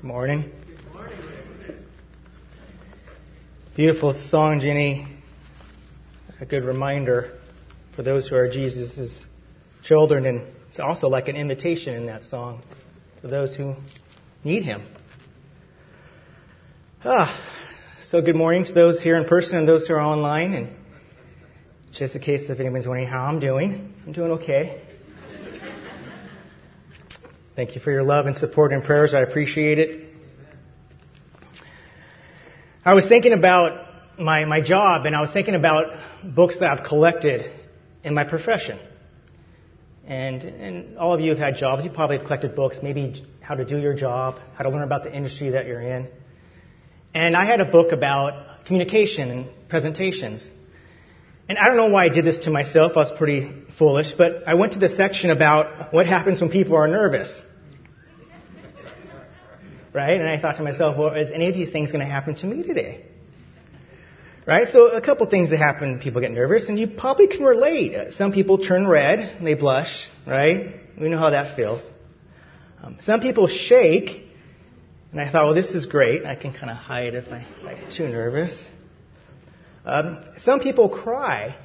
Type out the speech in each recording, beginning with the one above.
Good morning. Beautiful song, Jenny. A good reminder for those who are Jesus' children, and it's also like an invitation in that song for those who need Him. Ah, so good morning to those here in person and those who are online, and just in case if anyone's wondering how I'm doing, I'm doing okay. Thank you for your love and support and prayers. I appreciate it. I was thinking about my, my job and I was thinking about books that I've collected in my profession. And, and all of you have had jobs. You probably have collected books, maybe how to do your job, how to learn about the industry that you're in. And I had a book about communication and presentations. And I don't know why I did this to myself. I was pretty foolish, but I went to the section about what happens when people are nervous. Right? And I thought to myself, well, is any of these things going to happen to me today? Right? So a couple things that happen when people get nervous, and you probably can relate. Some people turn red, and they blush, right? We know how that feels. Um, some people shake, and I thought, well, this is great. I can kind of hide if I, if I get too nervous. Um, some people cry.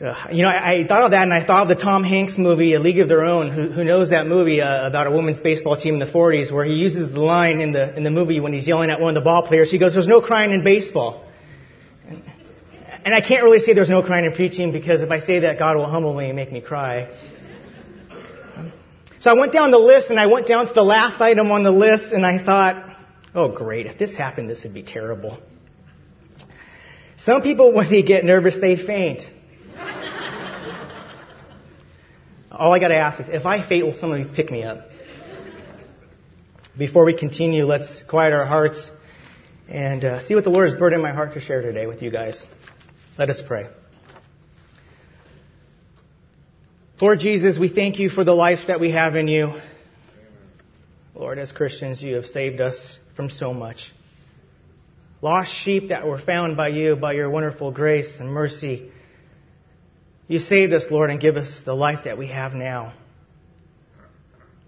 Uh, you know, I, I, thought of that and I thought of the Tom Hanks movie, A League of Their Own. Who, who knows that movie uh, about a women's baseball team in the 40s where he uses the line in the, in the movie when he's yelling at one of the ball players. He goes, there's no crying in baseball. And, and I can't really say there's no crying in preaching because if I say that, God will humble me and make me cry. So I went down the list and I went down to the last item on the list and I thought, oh great, if this happened, this would be terrible. Some people, when they get nervous, they faint. All I got to ask is, if I faint, will somebody pick me up? Before we continue, let's quiet our hearts and uh, see what the Lord has burdened my heart to share today with you guys. Let us pray. Lord Jesus, we thank you for the life that we have in you. Lord, as Christians, you have saved us from so much. Lost sheep that were found by you, by your wonderful grace and mercy. You saved us, Lord, and give us the life that we have now.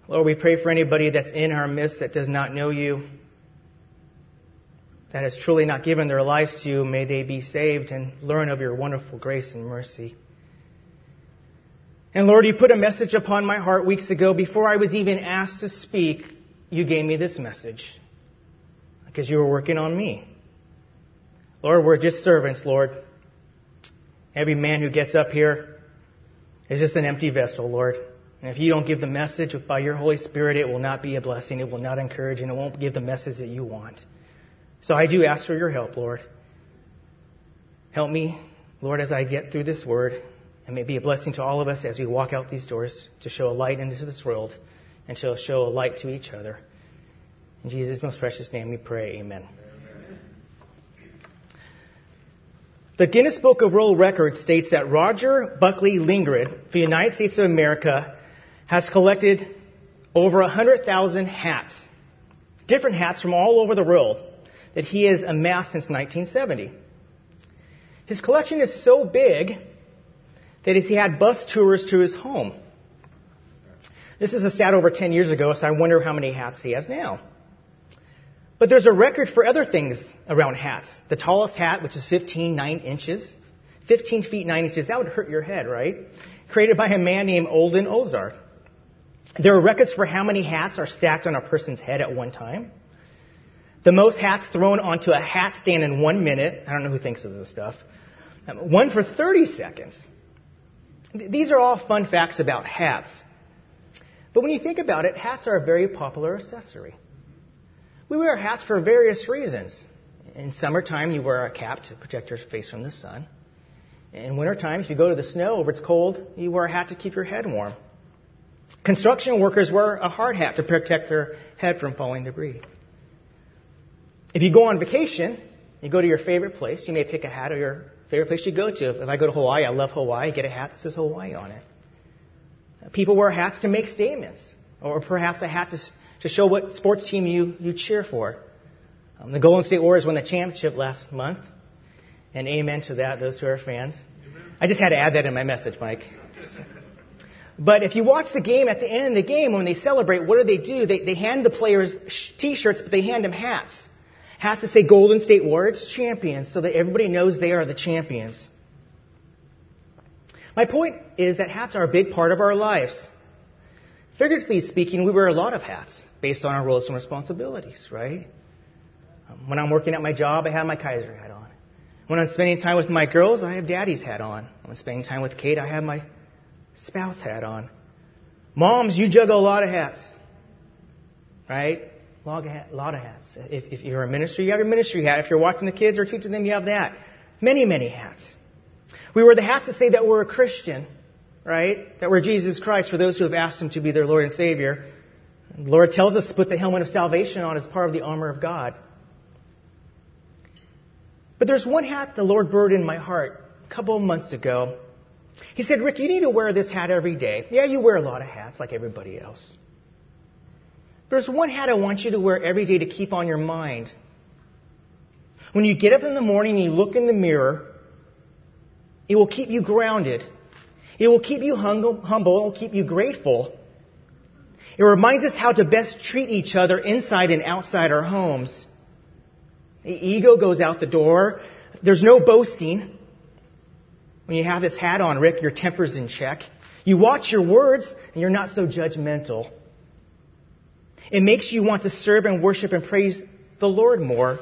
Lord, we pray for anybody that's in our midst that does not know you, that has truly not given their lives to you. May they be saved and learn of your wonderful grace and mercy. And Lord, you put a message upon my heart weeks ago. Before I was even asked to speak, you gave me this message because you were working on me. Lord, we're just servants, Lord. Every man who gets up here is just an empty vessel, Lord. And if you don't give the message by your Holy Spirit, it will not be a blessing. It will not encourage, and it won't give the message that you want. So I do ask for your help, Lord. Help me, Lord, as I get through this word, and may it be a blessing to all of us as we walk out these doors to show a light into this world and to show a light to each other. In Jesus' most precious name we pray, amen. The Guinness Book of World Records states that Roger Buckley Lingard for the United States of America has collected over 100,000 hats, different hats from all over the world that he has amassed since 1970. His collection is so big that he had bus tours to his home. This is a stat over 10 years ago, so I wonder how many hats he has now. But there's a record for other things around hats. The tallest hat, which is 15, 9 inches. 15 feet, 9 inches. That would hurt your head, right? Created by a man named Olden Ozar. There are records for how many hats are stacked on a person's head at one time. The most hats thrown onto a hat stand in one minute. I don't know who thinks of this stuff. One for 30 seconds. These are all fun facts about hats. But when you think about it, hats are a very popular accessory. We wear hats for various reasons. In summertime, you wear a cap to protect your face from the sun. In wintertime, if you go to the snow or it's cold, you wear a hat to keep your head warm. Construction workers wear a hard hat to protect their head from falling debris. If you go on vacation, you go to your favorite place, you may pick a hat of your favorite place you go to. If I go to Hawaii, I love Hawaii, get a hat that says Hawaii on it. People wear hats to make statements, or perhaps a hat to to show what sports team you, you cheer for. Um, the Golden State Warriors won the championship last month, and amen to that, those who are fans. I just had to add that in my message, Mike. But if you watch the game, at the end of the game, when they celebrate, what do they do? They, they hand the players t-shirts, but they hand them hats. Hats that say Golden State Warriors champions, so that everybody knows they are the champions. My point is that hats are a big part of our lives. Figuratively speaking, we wear a lot of hats based on our roles and responsibilities, right? Um, when I'm working at my job, I have my Kaiser hat on. When I'm spending time with my girls, I have daddy's hat on. When I'm spending time with Kate, I have my spouse hat on. Moms, you juggle a lot of hats, right? A lot of hats. If, if you're a ministry, you have your ministry hat. If you're watching the kids or teaching them, you have that. Many, many hats. We wear the hats that say that we're a Christian, right? That we're Jesus Christ for those who have asked Him to be their Lord and Savior. The Lord tells us to put the helmet of salvation on as part of the armor of God. But there's one hat the Lord burned in my heart a couple of months ago. He said, Rick, you need to wear this hat every day. Yeah, you wear a lot of hats like everybody else. There's one hat I want you to wear every day to keep on your mind. When you get up in the morning and you look in the mirror, it will keep you grounded. It will keep you humble. It will keep you grateful. It reminds us how to best treat each other inside and outside our homes. The ego goes out the door. There's no boasting. When you have this hat on, Rick, your temper's in check. You watch your words and you're not so judgmental. It makes you want to serve and worship and praise the Lord more.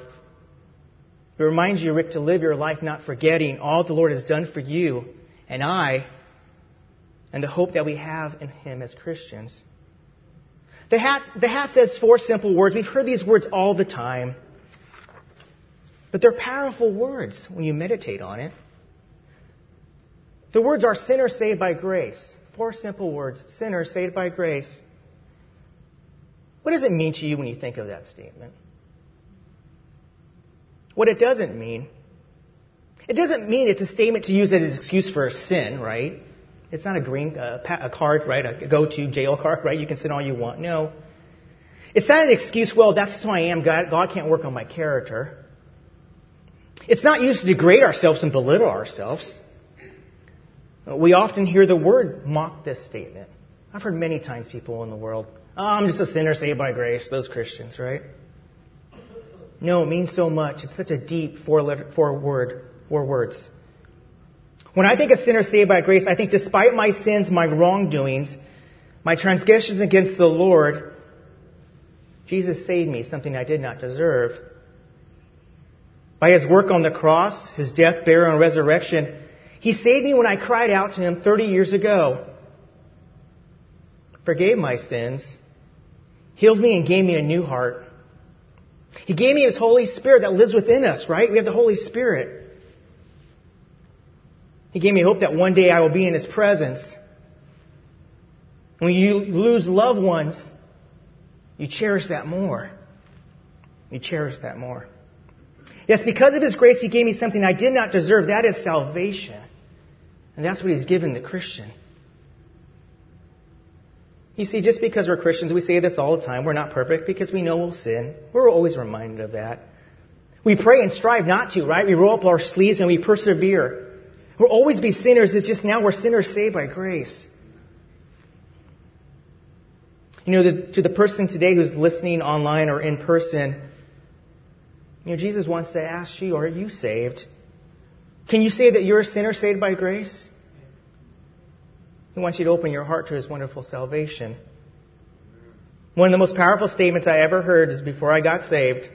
It reminds you, Rick, to live your life not forgetting all the Lord has done for you and I and the hope that we have in Him as Christians. The hat, the hat says four simple words. We've heard these words all the time. But they're powerful words when you meditate on it. The words are sinner saved by grace. Four simple words. Sinner saved by grace. What does it mean to you when you think of that statement? What it doesn't mean, it doesn't mean it's a statement to use as an excuse for a sin, right? It's not a green uh, a card, right? A go-to jail card, right? You can sin all you want. No. It's not an excuse, well, that's who I am. God, God can't work on my character. It's not used to degrade ourselves and belittle ourselves. We often hear the word mock this statement. I've heard many times people in the world, oh, I'm just a sinner saved by grace, those Christians, right? No, it means so much. It's such a deep four, letter, four word, four words. When I think of sinner saved by grace, I think despite my sins, my wrongdoings, my transgressions against the Lord, Jesus saved me, something I did not deserve. By his work on the cross, his death, burial, and resurrection, he saved me when I cried out to him 30 years ago. Forgave my sins, healed me, and gave me a new heart. He gave me his Holy Spirit that lives within us, right? We have the Holy Spirit. He gave me hope that one day I will be in his presence. When you lose loved ones, you cherish that more. You cherish that more. Yes, because of His grace, He gave me something I did not deserve. That is salvation. And that's what He's given the Christian. You see, just because we're Christians, we say this all the time. We're not perfect because we know we'll sin. We're always reminded of that. We pray and strive not to, right? We roll up our sleeves and we persevere. We'll always be sinners. It's just now we're sinners saved by grace. You know, the, to the person today who's listening online or in person, you know, Jesus wants to ask you, are you saved? Can you say that you're a sinner saved by grace? He wants you to open your heart to his wonderful salvation. One of the most powerful statements I ever heard is before I got saved,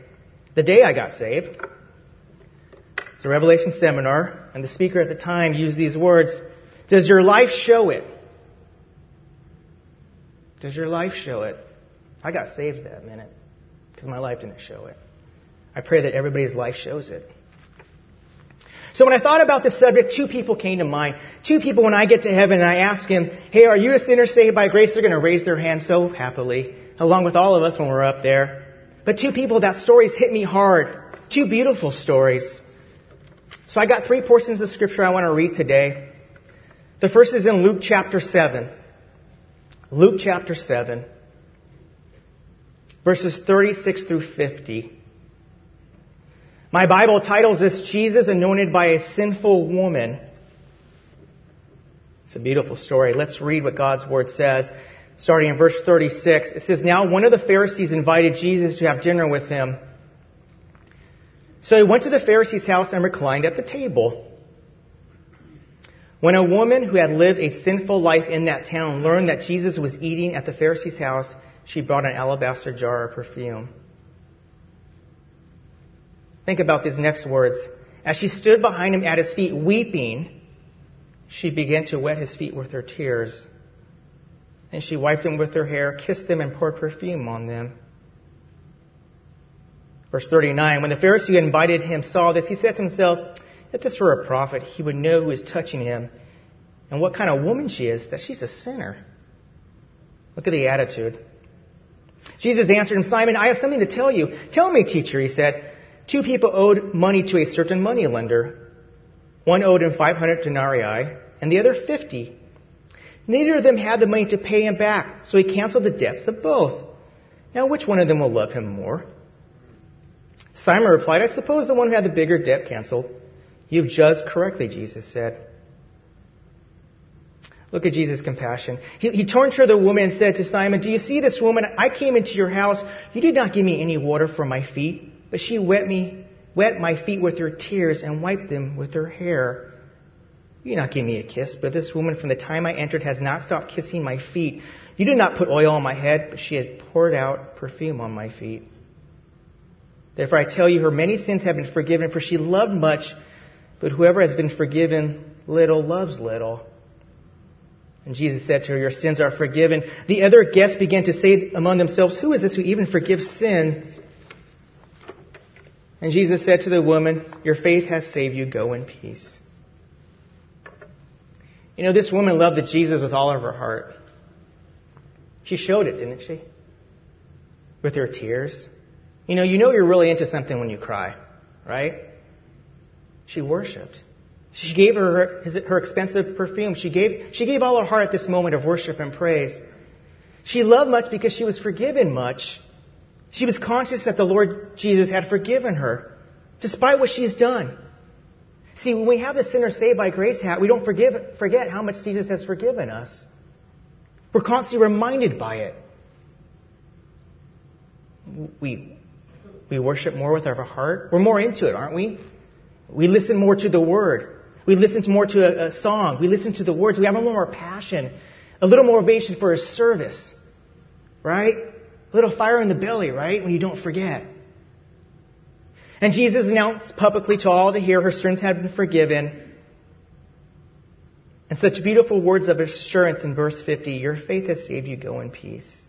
the day I got saved. A Revelation seminar, and the speaker at the time used these words Does your life show it? Does your life show it? I got saved that minute because my life didn't show it. I pray that everybody's life shows it. So when I thought about this subject, two people came to mind. Two people when I get to heaven and I ask him, hey, are you a sinner saved by grace? They're going to raise their hand so happily, along with all of us when we're up there. But two people, that stories hit me hard. Two beautiful stories. So I got three portions of scripture I want to read today. The first is in Luke chapter 7. Luke chapter 7, verses 36 through 50. My Bible titles this Jesus anointed by a sinful woman. It's a beautiful story. Let's read what God's word says. Starting in verse 36, it says, Now one of the Pharisees invited Jesus to have dinner with him. So he went to the Pharisee's house and reclined at the table. When a woman who had lived a sinful life in that town learned that Jesus was eating at the Pharisee's house, she brought an alabaster jar of perfume. Think about these next words. As she stood behind him at his feet weeping, she began to wet his feet with her tears. And she wiped them with her hair, kissed them, and poured perfume on them. Verse 39 When the Pharisee who invited him saw this, he said to himself, If this were a prophet, he would know who is touching him and what kind of woman she is, that she's a sinner. Look at the attitude. Jesus answered him, Simon, I have something to tell you. Tell me, teacher, he said. Two people owed money to a certain moneylender. One owed him 500 denarii and the other 50. Neither of them had the money to pay him back, so he canceled the debts of both. Now, which one of them will love him more? Simon replied, I suppose the one who had the bigger debt canceled. You've judged correctly, Jesus said. Look at Jesus' compassion. He, he, turned to the woman and said to Simon, Do you see this woman? I came into your house. You did not give me any water for my feet, but she wet me, wet my feet with her tears and wiped them with her hair. You did not give me a kiss, but this woman from the time I entered has not stopped kissing my feet. You did not put oil on my head, but she has poured out perfume on my feet. Therefore I tell you, her many sins have been forgiven, for she loved much, but whoever has been forgiven little loves little. And Jesus said to her, Your sins are forgiven. The other guests began to say among themselves, Who is this who even forgives sins? And Jesus said to the woman, Your faith has saved you. Go in peace. You know, this woman loved Jesus with all of her heart. She showed it, didn't she? With her tears. You know, you know you're really into something when you cry, right? She worshiped. She gave her her expensive perfume. She gave, she gave all her heart at this moment of worship and praise. She loved much because she was forgiven much. She was conscious that the Lord Jesus had forgiven her, despite what she's done. See, when we have the sinner saved by grace hat, we don't forgive, forget how much Jesus has forgiven us. We're constantly reminded by it. We, we worship more with our heart. We're more into it, aren't we? We listen more to the Word. We listen more to a, a song. We listen to the words. We have a little more passion, a little more motivation for a service, right? A little fire in the belly, right? When you don't forget. And Jesus announced publicly to all to hear her sins had been forgiven. And such beautiful words of assurance in verse 50 Your faith has saved you. Go in peace.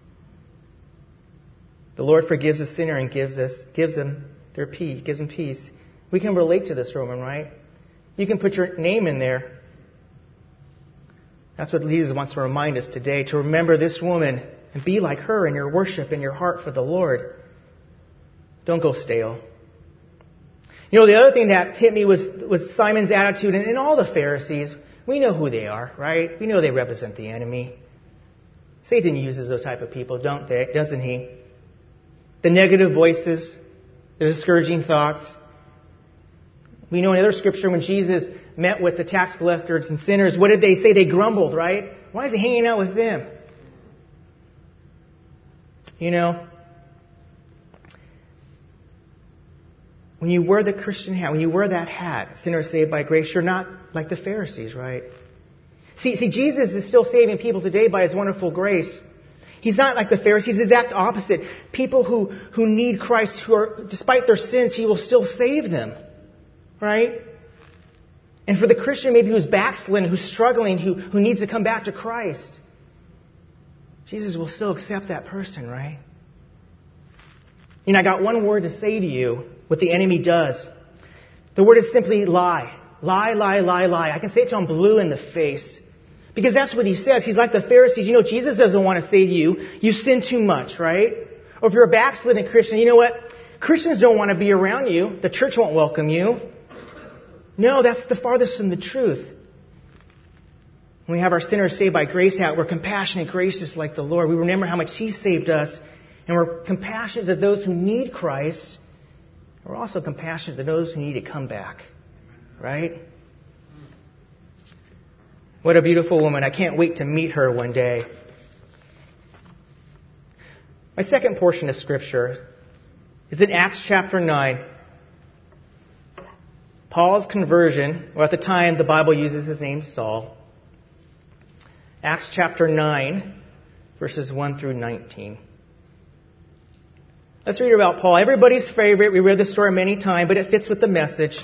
The Lord forgives a sinner and gives us gives them their peace, gives them peace. We can relate to this Roman, right? You can put your name in there. That's what Jesus wants to remind us today to remember this woman and be like her in your worship and your heart for the Lord. Don't go stale. You know, the other thing that hit me was, was Simon's attitude, and, and all the Pharisees. We know who they are, right? We know they represent the enemy. Satan uses those type of people, don't they? Doesn't he? The negative voices, the discouraging thoughts, we know in other scripture when Jesus met with the tax collectors and sinners, what did they say? They grumbled, right? Why is he hanging out with them? You know, when you wear the Christian hat, when you wear that hat, sinner saved by grace, you're not like the Pharisees, right? See, see, Jesus is still saving people today by his wonderful grace. He's not like the Pharisees, the exact opposite. People who, who need Christ, who are, despite their sins, he will still save them. Right? And for the Christian maybe who's backslidden, who's struggling, who, who needs to come back to Christ, Jesus will still accept that person, right? You know, I got one word to say to you what the enemy does. The word is simply lie. Lie, lie, lie, lie. I can say it till I'm blue in the face. Because that's what he says. He's like the Pharisees. You know, Jesus doesn't want to to you, you sin too much, right? Or if you're a backslidden Christian, you know what? Christians don't want to be around you. The church won't welcome you. No, that's the farthest from the truth. When we have our sinners saved by grace hat, we're compassionate, gracious like the Lord. We remember how much He saved us, and we're compassionate to those who need Christ. We're also compassionate to those who need to come back. Right? What a beautiful woman. I can't wait to meet her one day. My second portion of Scripture is in Acts chapter 9. Paul's conversion, or at the time the Bible uses his name Saul. Acts chapter 9, verses 1 through 19. Let's read about Paul. Everybody's favorite. We read the story many times, but it fits with the message.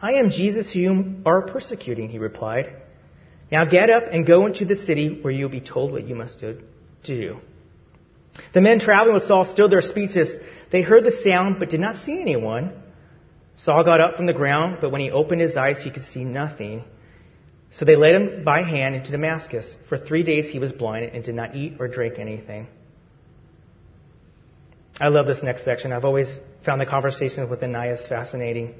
I am Jesus whom you are persecuting, he replied. Now get up and go into the city where you'll be told what you must do. The men traveling with Saul stood there speechless. They heard the sound but did not see anyone. Saul got up from the ground, but when he opened his eyes, he could see nothing. So they led him by hand into Damascus. For three days he was blind and did not eat or drink anything. I love this next section. I've always found the conversations with Ananias fascinating.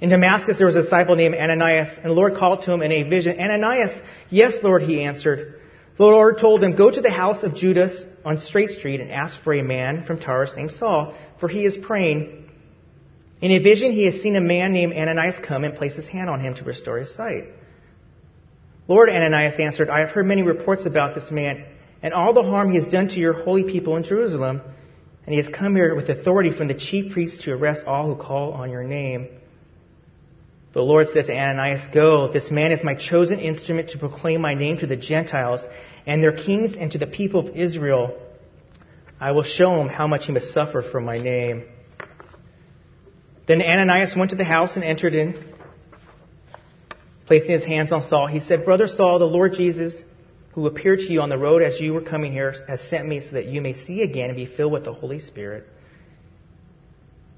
In Damascus, there was a disciple named Ananias, and the Lord called to him in a vision, Ananias, yes, Lord, he answered. The Lord told him, Go to the house of Judas on Straight Street and ask for a man from Tarsus named Saul, for he is praying. In a vision, he has seen a man named Ananias come and place his hand on him to restore his sight. Lord, Ananias answered, I have heard many reports about this man and all the harm he has done to your holy people in Jerusalem, and he has come here with authority from the chief priests to arrest all who call on your name. The Lord said to Ananias, Go, this man is my chosen instrument to proclaim my name to the Gentiles and their kings and to the people of Israel. I will show him how much he must suffer for my name. Then Ananias went to the house and entered in. Placing his hands on Saul, he said, Brother Saul, the Lord Jesus, who appeared to you on the road as you were coming here, has sent me so that you may see again and be filled with the Holy Spirit.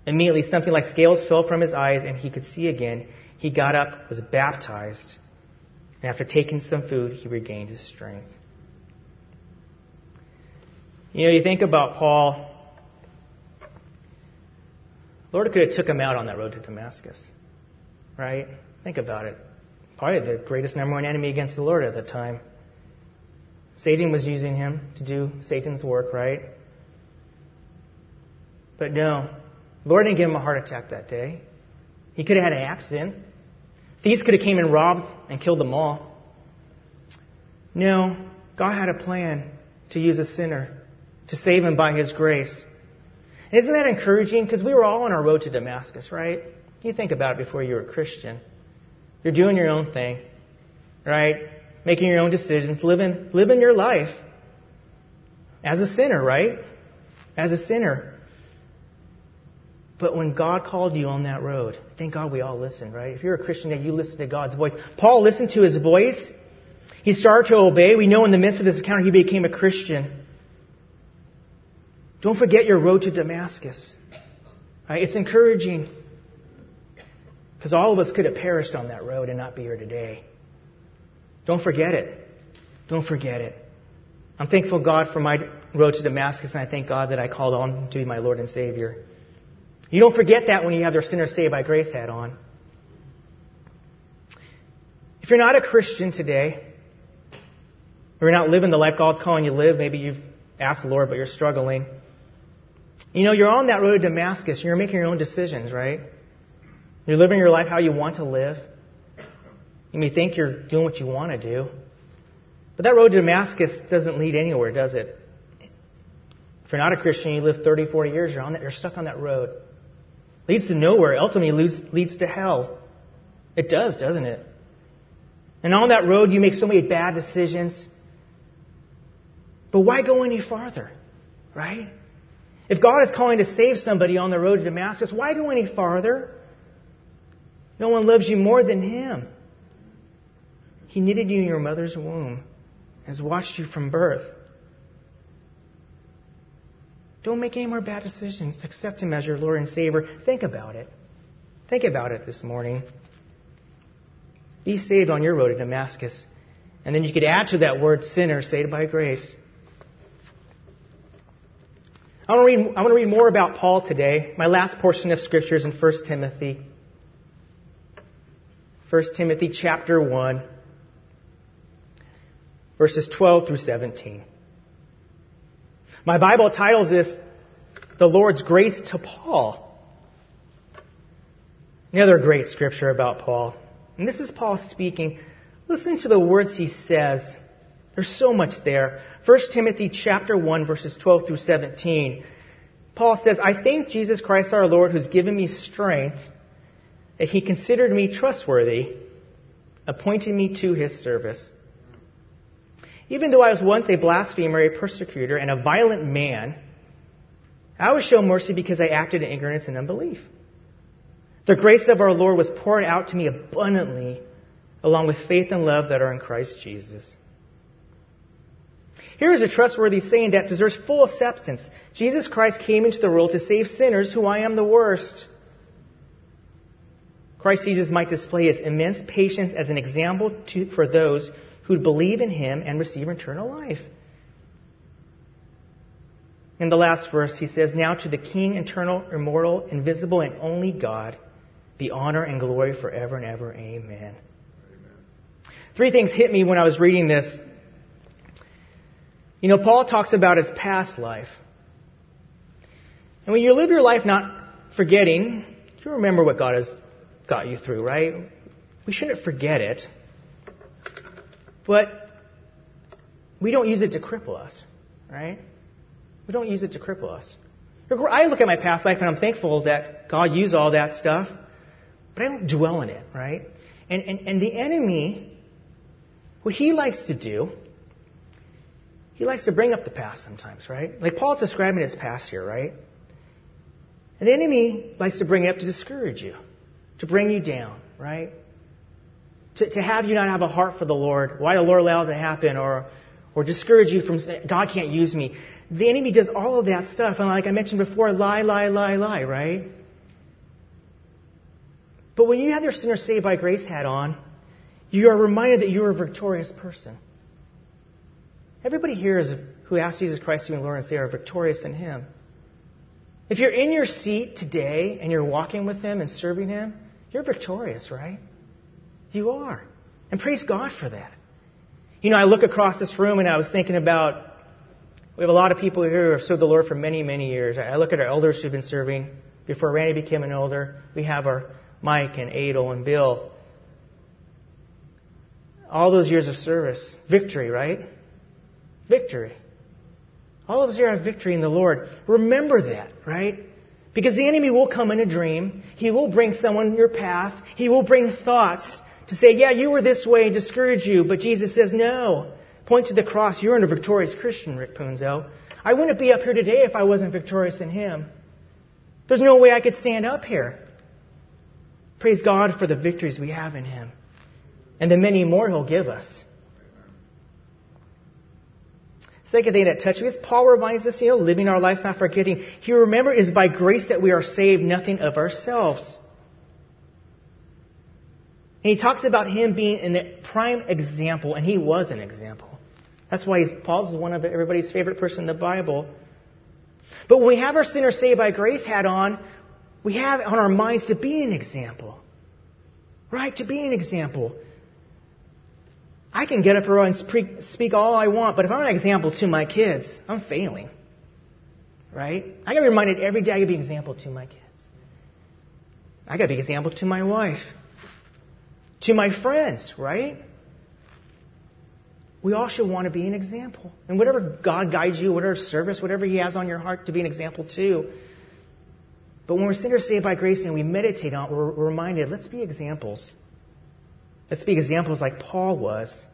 Immediately, something like scales fell from his eyes, and he could see again. He got up, was baptized, and after taking some food, he regained his strength. You know, you think about Paul. Lord could have took him out on that road to Damascus, right? Think about it. Probably the greatest number one enemy against the Lord at the time. Satan was using him to do Satan's work, right? But no, Lord didn't give him a heart attack that day. He could have had an accident. Thieves could have came and robbed and killed them all. No, God had a plan to use a sinner to save him by his grace. And isn't that encouraging? Because we were all on our road to Damascus, right? You think about it before you were a Christian. You're doing your own thing, right? Making your own decisions, living, living your life as a sinner, right? As a sinner. But when God called you on that road, thank God we all listened, right? If you're a Christian, that you listen to God's voice. Paul listened to his voice. He started to obey. We know in the midst of this encounter he became a Christian. Don't forget your road to Damascus. Right? It's encouraging. Because all of us could have perished on that road and not be here today. Don't forget it. Don't forget it. I'm thankful God for my road to Damascus, and I thank God that I called on to be my Lord and Savior. You don't forget that when you have their sinner saved by grace hat on. If you're not a Christian today, or you're not living the life God's calling you to live, maybe you've asked the Lord, but you're struggling. You know, you're on that road to Damascus, and you're making your own decisions, right? You're living your life how you want to live. You may think you're doing what you want to do. But that road to Damascus doesn't lead anywhere, does it? If you're not a Christian, you live 30, 40 years, you're, on that, you're stuck on that road leads to nowhere, ultimately leads, leads to hell. It does, doesn't it? And on that road, you make so many bad decisions. But why go any farther? Right? If God is calling to save somebody on the road to Damascus, why go any farther? No one loves you more than Him. He knitted you in your mother's womb, has watched you from birth. Don't make any more bad decisions. Accept Him as your Lord and Savior. Think about it. Think about it this morning. Be saved on your road to Damascus. And then you could add to that word sinner, saved by grace. I want, to read, I want to read more about Paul today. My last portion of scripture is in 1 Timothy. 1 Timothy chapter 1, verses 12 through 17. My Bible titles this The Lord's Grace to Paul. Another great scripture about Paul. And this is Paul speaking. Listen to the words he says. There's so much there. 1 Timothy chapter 1 verses 12 through 17. Paul says, I thank Jesus Christ our Lord who's given me strength that he considered me trustworthy, appointing me to his service. Even though I was once a blasphemer, a persecutor, and a violent man, I was shown mercy because I acted in ignorance and unbelief. The grace of our Lord was poured out to me abundantly, along with faith and love that are in Christ Jesus. Here is a trustworthy saying that deserves full acceptance. Jesus Christ came into the world to save sinners, who I am the worst. Christ Jesus might display his immense patience as an example to, for those who believe in him and receive eternal life. In the last verse, he says, Now to the King, eternal, immortal, invisible, and only God, be honor and glory forever and ever. Amen. Amen. Three things hit me when I was reading this. You know, Paul talks about his past life. And when you live your life not forgetting, you remember what God has got you through, right? We shouldn't forget it. But we don't use it to cripple us, right? We don't use it to cripple us. I look at my past life and I'm thankful that God used all that stuff, but I don't dwell in it, right? And, and, and the enemy, what he likes to do, he likes to bring up the past sometimes, right? Like Paul's describing his past here, right? And the enemy likes to bring it up to discourage you, to bring you down, right? To, to have you not have a heart for the Lord, why the Lord allowed it to happen, or, or discourage you from saying, God can't use me. The enemy does all of that stuff, and like I mentioned before, lie, lie, lie, lie, right? But when you have your sinner saved by grace hat on, you are reminded that you are a victorious person. Everybody here is, who asks Jesus Christ to be Lord and Savior are victorious in Him. If you're in your seat today and you're walking with Him and serving Him, you're victorious, right? You are. And praise God for that. You know, I look across this room and I was thinking about we have a lot of people here who have served the Lord for many, many years. I look at our elders who've been serving before Randy became an elder. We have our Mike and Adel and Bill. All those years of service. Victory, right? Victory. All of us here have victory in the Lord. Remember that, right? Because the enemy will come in a dream. He will bring someone in your path. He will bring thoughts to say, yeah, you were this way and discourage you. But Jesus says, no. Point to the cross. You're a victorious Christian, Rick Punzo. I wouldn't be up here today if I wasn't victorious in Him. There's no way I could stand up here. Praise God for the victories we have in Him and the many more He'll give us. Second thing that touched me is Paul reminds us, you know, living our lives not forgetting. He remember is by grace that we are saved, nothing of ourselves. And he talks about him being a prime example, and he was an example. That's why Paul's one of everybody's favorite person in the Bible. But when we have our sinner saved by grace hat on, we have on our minds to be an example. Right? To be an example. I can get up here and speak all I want, but if I'm an example to my kids, I'm failing. Right? I gotta be reminded every day I gotta be an example to my kids. I gotta be an example to my wife. To my friends, right? We all should want to be an example. And whatever God guides you, whatever service, whatever He has on your heart to be an example to. But when we're sinners saved by grace and we meditate on it, we're reminded, let's be examples. Let's be examples like Paul was.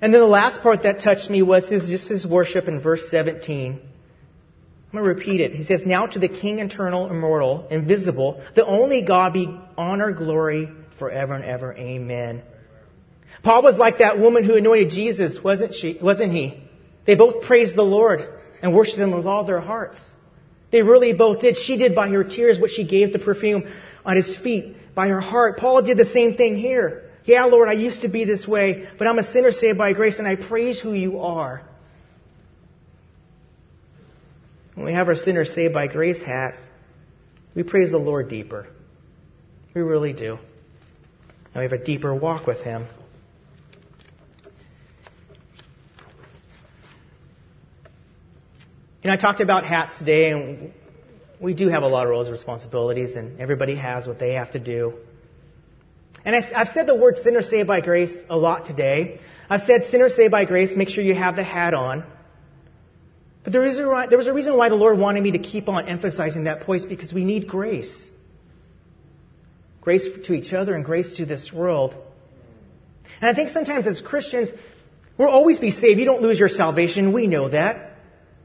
And then the last part that touched me was his, just his worship in verse 17. I'm going to repeat it. He says, Now to the King eternal, immortal, invisible, the only God be honor, glory forever and ever. Amen. Paul was like that woman who anointed Jesus, wasn't she? Wasn't he? They both praised the Lord and worshiped him with all their hearts. They really both did. She did by her tears what she gave the perfume on his feet by her heart. Paul did the same thing here. Yeah, Lord, I used to be this way, but I'm a sinner saved by grace, and I praise who you are. When we have our sinner saved by grace hat, we praise the Lord deeper. We really do. And we have a deeper walk with Him. You know, I talked about hats today, and we do have a lot of roles and responsibilities, and everybody has what they have to do. And I, have said the word sinner saved by grace a lot today. I've said sinner saved by grace, make sure you have the hat on. But there, is a, there was a reason why the Lord wanted me to keep on emphasizing that point because we need grace. Grace to each other and grace to this world. And I think sometimes as Christians, we'll always be saved. You don't lose your salvation. We know that.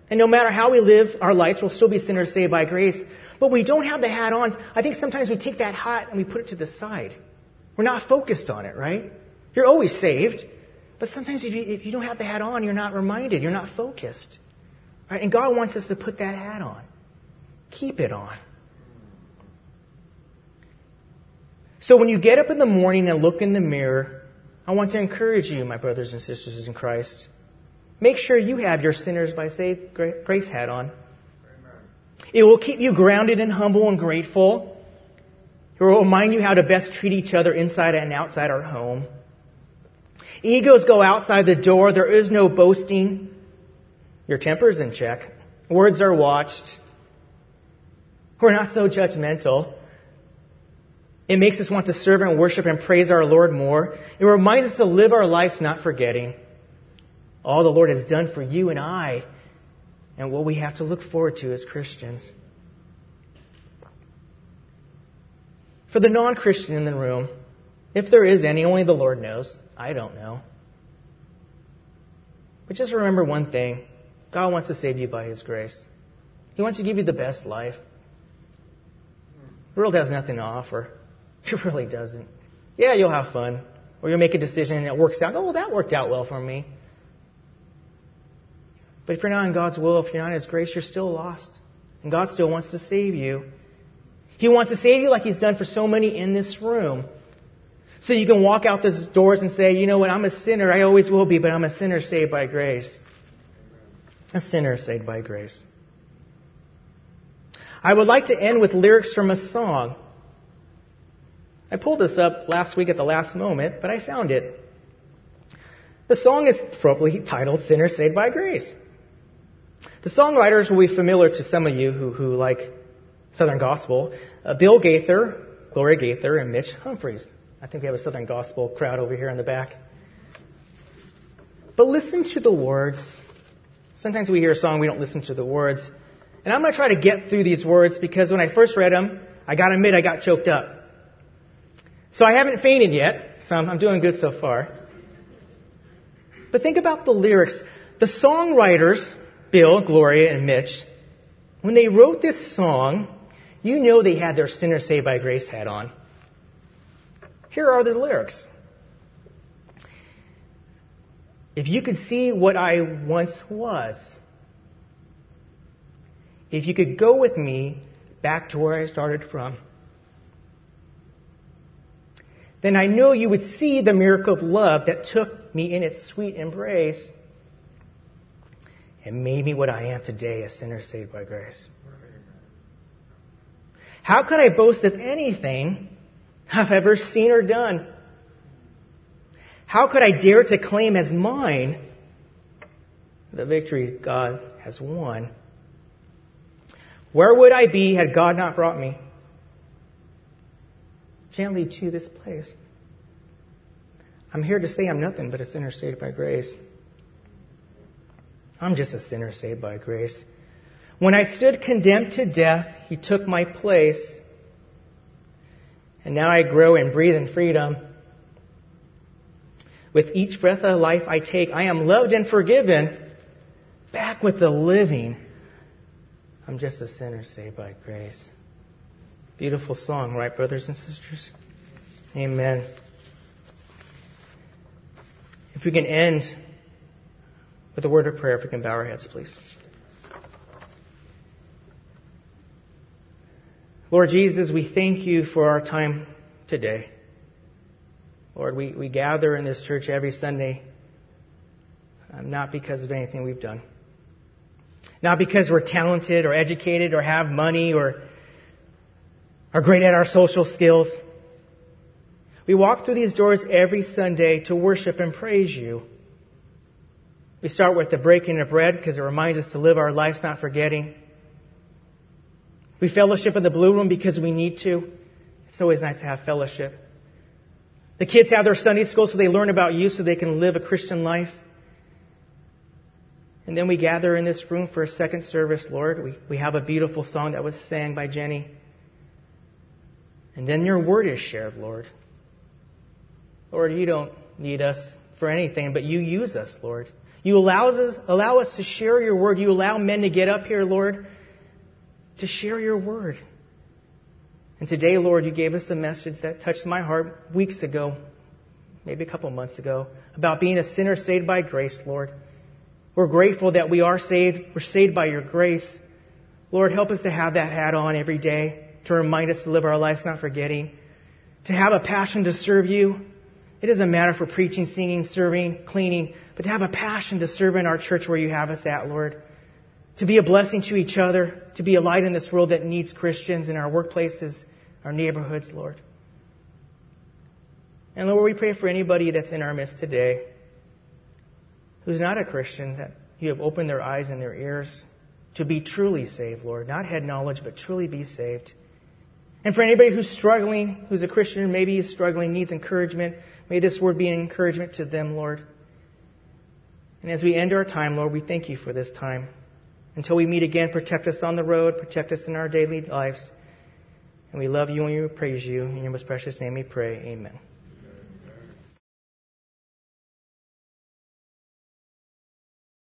And no matter how we live our lives, we'll still be sinners saved by grace. But we don't have the hat on. I think sometimes we take that hat and we put it to the side. We're not focused on it, right? You're always saved. But sometimes if you, if you don't have the hat on, you're not reminded. You're not focused. Right? And God wants us to put that hat on. Keep it on. So when you get up in the morning and look in the mirror, I want to encourage you, my brothers and sisters in Christ, Make sure you have your sinners by saved grace hat on. It will keep you grounded and humble and grateful. It will remind you how to best treat each other inside and outside our home. Egos go outside the door. There is no boasting. Your temper's in check. Words are watched. We're not so judgmental. It makes us want to serve and worship and praise our Lord more. It reminds us to live our lives not forgetting all the Lord has done for you and I, and what we have to look forward to as Christians. For the non Christian in the room, if there is any, only the Lord knows. I don't know. But just remember one thing God wants to save you by His grace, He wants to give you the best life. The world has nothing to offer. It really doesn't. Yeah, you'll have fun. Or you'll make a decision and it works out. Oh, that worked out well for me. But if you're not in God's will, if you're not in His grace, you're still lost. And God still wants to save you. He wants to save you like He's done for so many in this room. So you can walk out those doors and say, you know what, I'm a sinner. I always will be, but I'm a sinner saved by grace. A sinner saved by grace. I would like to end with lyrics from a song. I pulled this up last week at the last moment, but I found it. The song is appropriately titled Sinner Saved by Grace. The songwriters will be familiar to some of you who, who like Southern Gospel. Uh, Bill Gaither, Gloria Gaither, and Mitch Humphreys. I think we have a Southern Gospel crowd over here in the back. But listen to the words. Sometimes we hear a song, we don't listen to the words. And I'm going to try to get through these words because when I first read them, I got to admit I got choked up. So I haven't fainted yet, so I'm doing good so far. But think about the lyrics. The songwriters Bill, Gloria, and Mitch, when they wrote this song, you know they had their Sinner Saved by Grace hat on. Here are the lyrics. If you could see what I once was, if you could go with me back to where I started from, then I know you would see the miracle of love that took me in its sweet embrace and made me what I am today, a sinner saved by grace. How could I boast of anything I've ever seen or done? How could I dare to claim as mine the victory God has won? Where would I be had God not brought me gently to this place? I'm here to say I'm nothing but a sinner saved by grace. I'm just a sinner saved by grace. When I stood condemned to death, He took my place. And now I grow and breathe in freedom. With each breath of life I take, I am loved and forgiven. Back with the living. I'm just a sinner saved by grace. Beautiful song, right, brothers and sisters? Amen. If we can end with a word of prayer, if we can bow our heads, please. Lord Jesus, we thank you for our time today. Lord, we, we gather in this church every Sunday, um, not because of anything we've done. Not because we're talented or educated or have money or are great at our social skills. We walk through these doors every Sunday to worship and praise you. We start with the breaking of bread because it reminds us to live our lives not forgetting. We fellowship in the blue room because we need to. It's always nice to have fellowship. The kids have their Sunday school so they learn about you so they can live a Christian life. And then we gather in this room for a second service, Lord. We, we have a beautiful song that was sang by Jenny. And then your word is shared, Lord. Lord, you don't need us for anything, but you use us, Lord. You allow us, allow us to share your word. You allow men to get up here, Lord, to share your word. And today, Lord, you gave us a message that touched my heart weeks ago, maybe a couple months ago, about being a sinner saved by grace, Lord. We're grateful that we are saved. We're saved by your grace. Lord, help us to have that hat on every day to remind us to live our lives not forgetting, to have a passion to serve you. It doesn't matter for preaching, singing, serving, cleaning, but to have a passion to serve in our church where you have us at, Lord to be a blessing to each other, to be a light in this world that needs Christians in our workplaces, our neighborhoods, Lord. And Lord, we pray for anybody that's in our midst today who's not a Christian, that you have opened their eyes and their ears to be truly saved, Lord. Not head knowledge, but truly be saved. And for anybody who's struggling, who's a Christian, maybe is struggling, needs encouragement, may this word be an encouragement to them, Lord. And as we end our time, Lord, we thank you for this time. Until we meet again, protect us on the road, protect us in our daily lives. And we love you and we praise you. In your most precious name we pray. Amen.